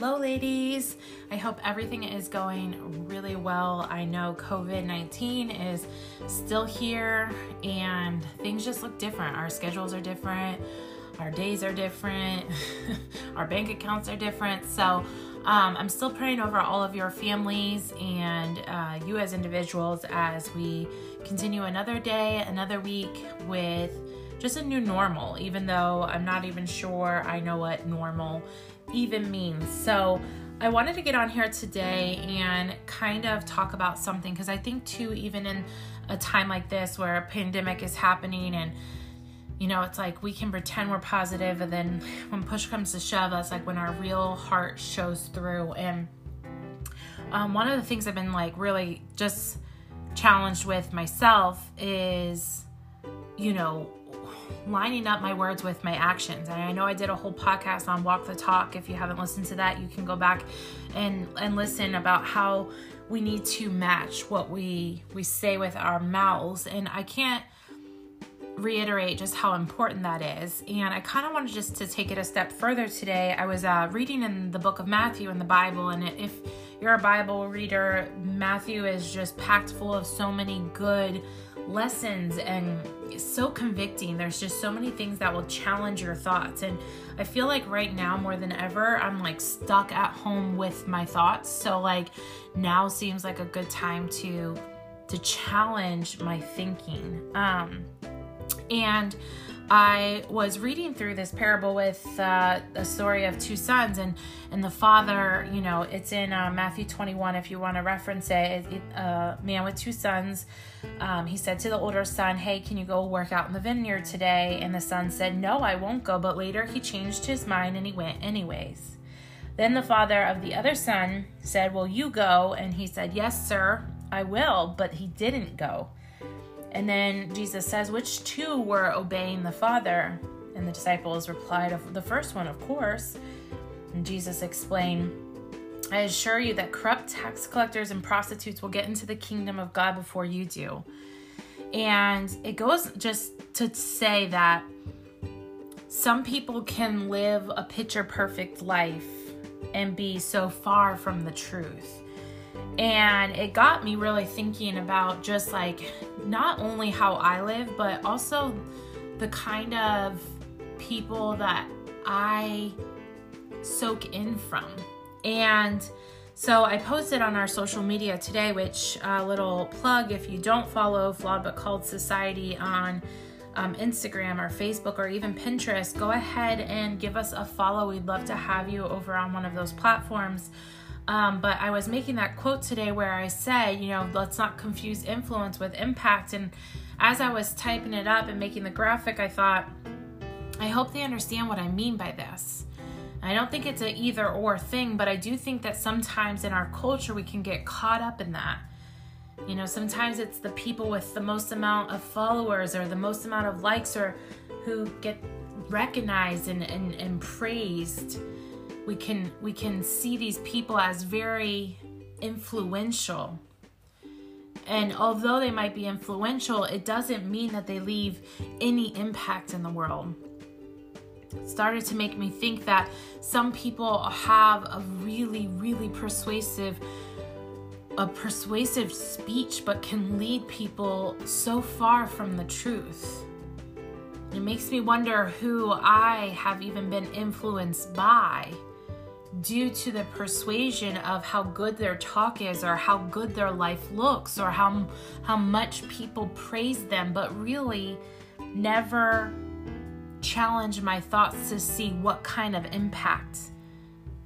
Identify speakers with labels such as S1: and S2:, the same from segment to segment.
S1: Hello, ladies. I hope everything is going really well. I know COVID 19 is still here and things just look different. Our schedules are different, our days are different, our bank accounts are different. So, um, I'm still praying over all of your families and uh, you as individuals as we continue another day, another week with just a new normal, even though I'm not even sure I know what normal even means. So, I wanted to get on here today and kind of talk about something because I think, too, even in a time like this where a pandemic is happening and you know, it's like we can pretend we're positive, and then when push comes to shove, that's like when our real heart shows through. And um, one of the things I've been like really just challenged with myself is, you know, lining up my words with my actions. And I know I did a whole podcast on Walk the Talk. If you haven't listened to that, you can go back and and listen about how we need to match what we we say with our mouths. And I can't reiterate just how important that is. And I kind of wanted just to take it a step further today. I was uh, reading in the book of Matthew in the Bible, and if you're a Bible reader, Matthew is just packed full of so many good lessons and so convicting. There's just so many things that will challenge your thoughts. And I feel like right now more than ever, I'm like stuck at home with my thoughts. So like now seems like a good time to to challenge my thinking. Um and I was reading through this parable with uh, a story of two sons, and and the father, you know, it's in uh, Matthew 21 if you want to reference it. it, a uh, man with two sons, um, he said to the older son, "Hey, can you go work out in the vineyard today?" And the son said, "No, I won't go." But later he changed his mind and he went anyways. Then the father of the other son said, "Well, you go," and he said, "Yes, sir, I will." But he didn't go. And then Jesus says, Which two were obeying the Father? And the disciples replied, The first one, of course. And Jesus explained, I assure you that corrupt tax collectors and prostitutes will get into the kingdom of God before you do. And it goes just to say that some people can live a picture perfect life and be so far from the truth. And it got me really thinking about just like not only how I live, but also the kind of people that I soak in from. And so I posted on our social media today, which a uh, little plug if you don't follow Flawed But Called Society on um, Instagram or Facebook or even Pinterest, go ahead and give us a follow. We'd love to have you over on one of those platforms. Um, but I was making that quote today where I said, you know, let's not confuse influence with impact. And as I was typing it up and making the graphic, I thought, I hope they understand what I mean by this. I don't think it's an either or thing, but I do think that sometimes in our culture we can get caught up in that. You know, sometimes it's the people with the most amount of followers or the most amount of likes or who get recognized and, and, and praised we can we can see these people as very influential. And although they might be influential it doesn't mean that they leave any impact in the world. It started to make me think that some people have a really really persuasive a persuasive speech but can lead people so far from the truth. It makes me wonder who I have even been influenced by due to the persuasion of how good their talk is or how good their life looks or how how much people praise them but really never challenge my thoughts to see what kind of impact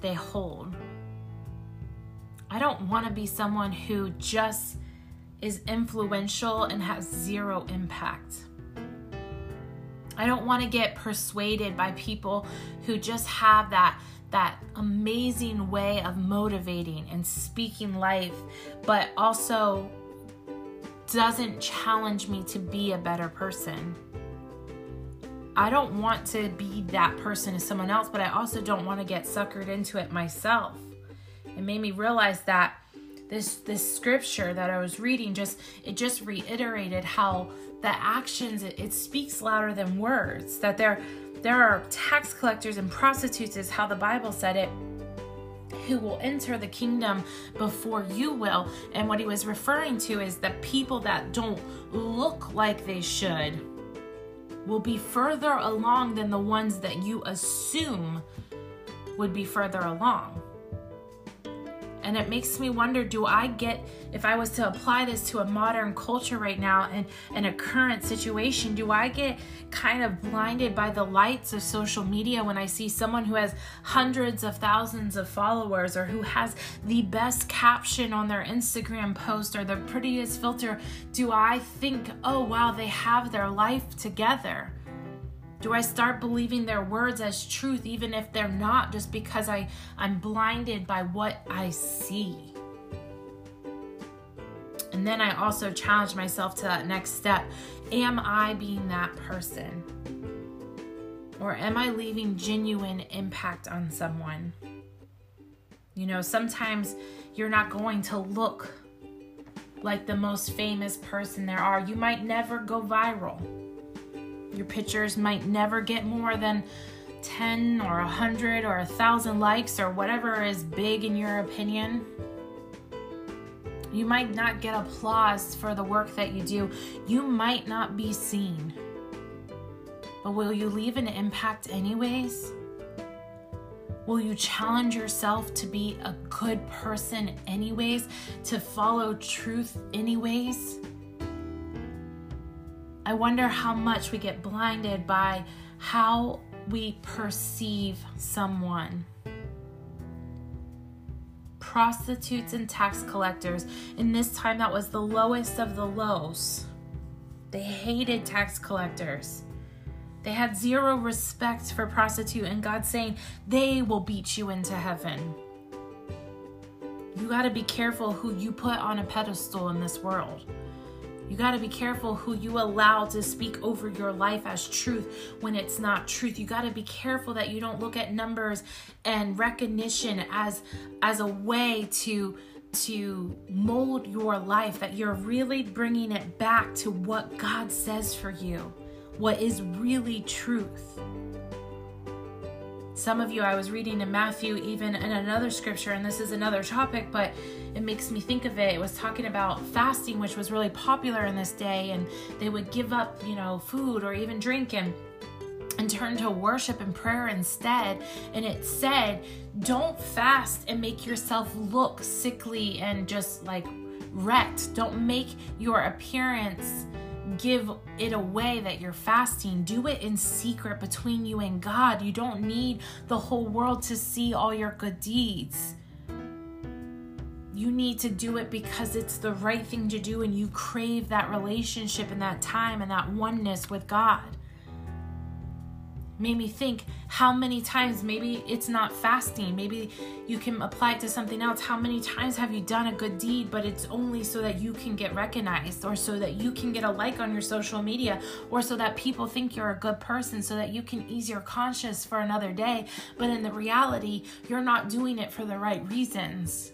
S1: they hold. I don't want to be someone who just is influential and has zero impact. I don't want to get persuaded by people who just have that that amazing way of motivating and speaking life, but also doesn't challenge me to be a better person. I don't want to be that person to someone else, but I also don't want to get suckered into it myself. It made me realize that this this scripture that I was reading just it just reiterated how the actions it, it speaks louder than words that there there are tax collectors and prostitutes, is how the Bible said it. who will enter the kingdom before you will. And what he was referring to is the people that don't look like they should will be further along than the ones that you assume would be further along. And it makes me wonder do I get, if I was to apply this to a modern culture right now and, and a current situation, do I get kind of blinded by the lights of social media when I see someone who has hundreds of thousands of followers or who has the best caption on their Instagram post or the prettiest filter? Do I think, oh wow, they have their life together? Do I start believing their words as truth even if they're not just because I, I'm blinded by what I see? And then I also challenge myself to that next step. Am I being that person? Or am I leaving genuine impact on someone? You know, sometimes you're not going to look like the most famous person there are. You might never go viral. Your pictures might never get more than 10 or 100 or 1,000 likes or whatever is big in your opinion. You might not get applause for the work that you do. You might not be seen. But will you leave an impact anyways? Will you challenge yourself to be a good person anyways? To follow truth anyways? I wonder how much we get blinded by how we perceive someone. Prostitutes and tax collectors, in this time that was the lowest of the lows. They hated tax collectors. They had zero respect for prostitute and God saying they will beat you into heaven. You got to be careful who you put on a pedestal in this world. You got to be careful who you allow to speak over your life as truth when it's not truth. You got to be careful that you don't look at numbers and recognition as as a way to to mold your life that you're really bringing it back to what God says for you, what is really truth. Some of you, I was reading in Matthew, even in another scripture, and this is another topic, but it makes me think of it. It was talking about fasting, which was really popular in this day, and they would give up, you know, food or even drink and and turn to worship and prayer instead. And it said, don't fast and make yourself look sickly and just like wrecked. Don't make your appearance give it away that you're fasting. Do it in secret between you and God. You don't need the whole world to see all your good deeds. You need to do it because it's the right thing to do and you crave that relationship and that time and that oneness with God made me think how many times maybe it's not fasting maybe you can apply it to something else. How many times have you done a good deed but it's only so that you can get recognized or so that you can get a like on your social media or so that people think you're a good person so that you can ease your conscience for another day? But in the reality you're not doing it for the right reasons.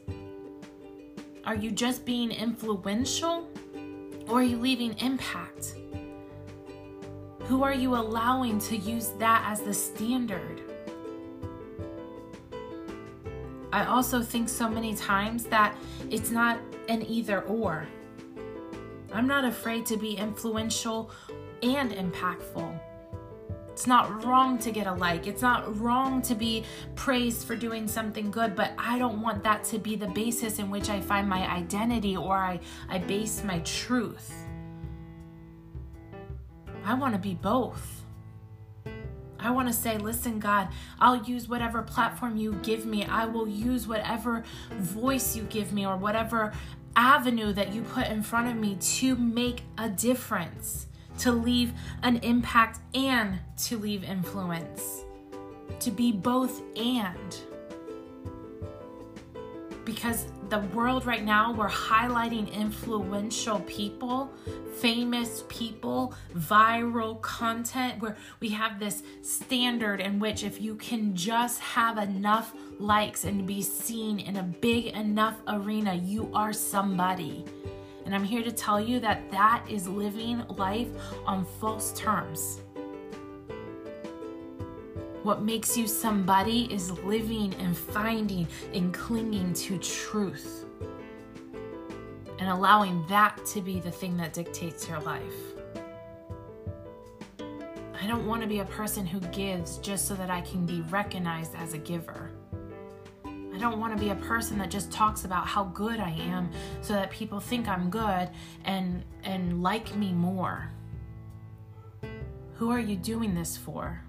S1: Are you just being influential or are you leaving impact who are you allowing to use that as the standard? I also think so many times that it's not an either or. I'm not afraid to be influential and impactful. It's not wrong to get a like. It's not wrong to be praised for doing something good, but I don't want that to be the basis in which I find my identity or I, I base my truth. I want to be both. I want to say, listen, God, I'll use whatever platform you give me. I will use whatever voice you give me or whatever avenue that you put in front of me to make a difference, to leave an impact and to leave influence, to be both and because the world right now, we're highlighting influential people, famous people, viral content, where we have this standard in which if you can just have enough likes and be seen in a big enough arena, you are somebody. And I'm here to tell you that that is living life on false terms. What makes you somebody is living and finding and clinging to truth and allowing that to be the thing that dictates your life. I don't want to be a person who gives just so that I can be recognized as a giver. I don't want to be a person that just talks about how good I am so that people think I'm good and and like me more. Who are you doing this for?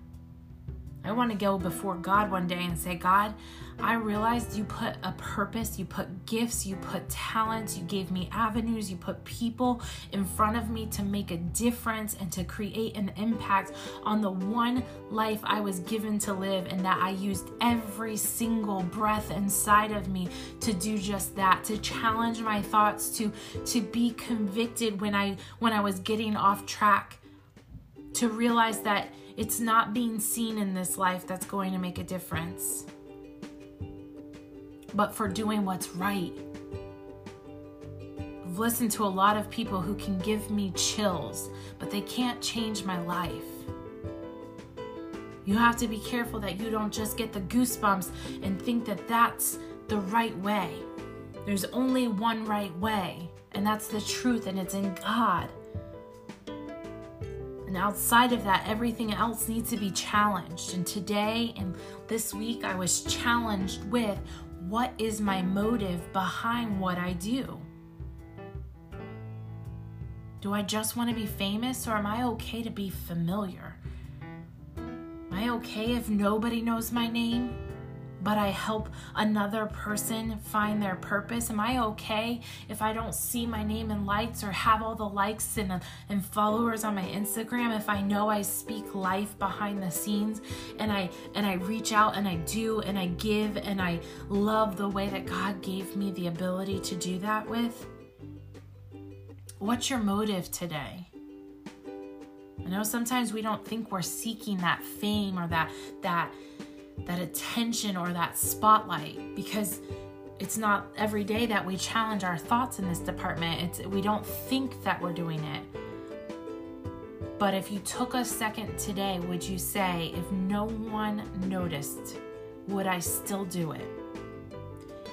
S1: I want to go before God one day and say, God, I realized you put a purpose, you put gifts, you put talents, you gave me avenues, you put people in front of me to make a difference and to create an impact on the one life I was given to live, and that I used every single breath inside of me to do just that, to challenge my thoughts, to to be convicted when I when I was getting off track, to realize that it's not being seen in this life that's going to make a difference, but for doing what's right. I've listened to a lot of people who can give me chills, but they can't change my life. You have to be careful that you don't just get the goosebumps and think that that's the right way. There's only one right way, and that's the truth, and it's in God. And outside of that, everything else needs to be challenged. And today and this week, I was challenged with what is my motive behind what I do? Do I just want to be famous or am I okay to be familiar? Am I okay if nobody knows my name? But I help another person find their purpose? Am I okay if I don't see my name in lights or have all the likes and, and followers on my Instagram if I know I speak life behind the scenes and I and I reach out and I do and I give and I love the way that God gave me the ability to do that with? What's your motive today? I know sometimes we don't think we're seeking that fame or that that that attention or that spotlight because it's not every day that we challenge our thoughts in this department. It's we don't think that we're doing it. But if you took a second today, would you say if no one noticed, would I still do it?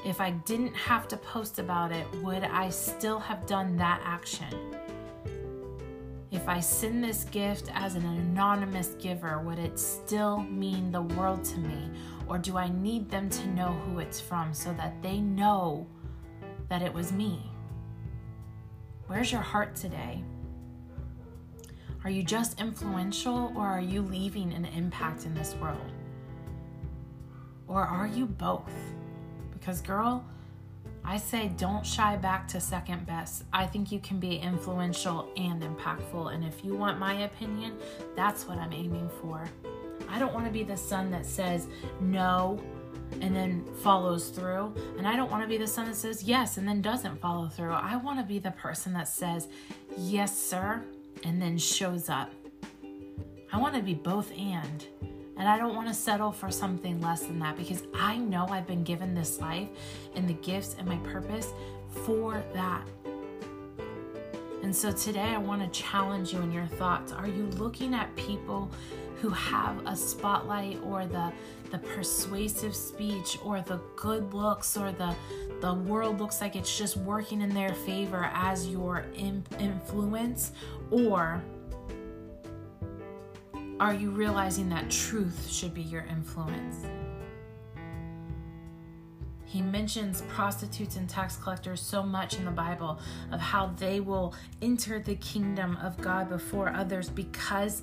S1: If I didn't have to post about it, would I still have done that action? If I send this gift as an anonymous giver, would it still mean the world to me? Or do I need them to know who it's from so that they know that it was me? Where's your heart today? Are you just influential or are you leaving an impact in this world? Or are you both? Because, girl, I say don't shy back to second best. I think you can be influential and impactful. And if you want my opinion, that's what I'm aiming for. I don't want to be the son that says no and then follows through. And I don't want to be the son that says yes and then doesn't follow through. I want to be the person that says yes, sir, and then shows up. I want to be both and. And I don't want to settle for something less than that because I know I've been given this life and the gifts and my purpose for that. And so today I want to challenge you in your thoughts. Are you looking at people who have a spotlight or the the persuasive speech or the good looks or the the world looks like it's just working in their favor as your influence or are you realizing that truth should be your influence? He mentions prostitutes and tax collectors so much in the Bible of how they will enter the kingdom of God before others because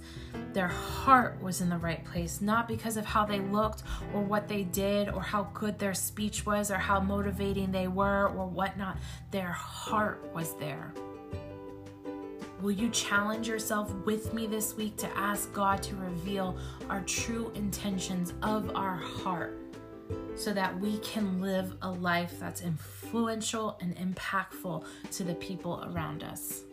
S1: their heart was in the right place, not because of how they looked or what they did or how good their speech was or how motivating they were or whatnot. Their heart was there. Will you challenge yourself with me this week to ask God to reveal our true intentions of our heart so that we can live a life that's influential and impactful to the people around us?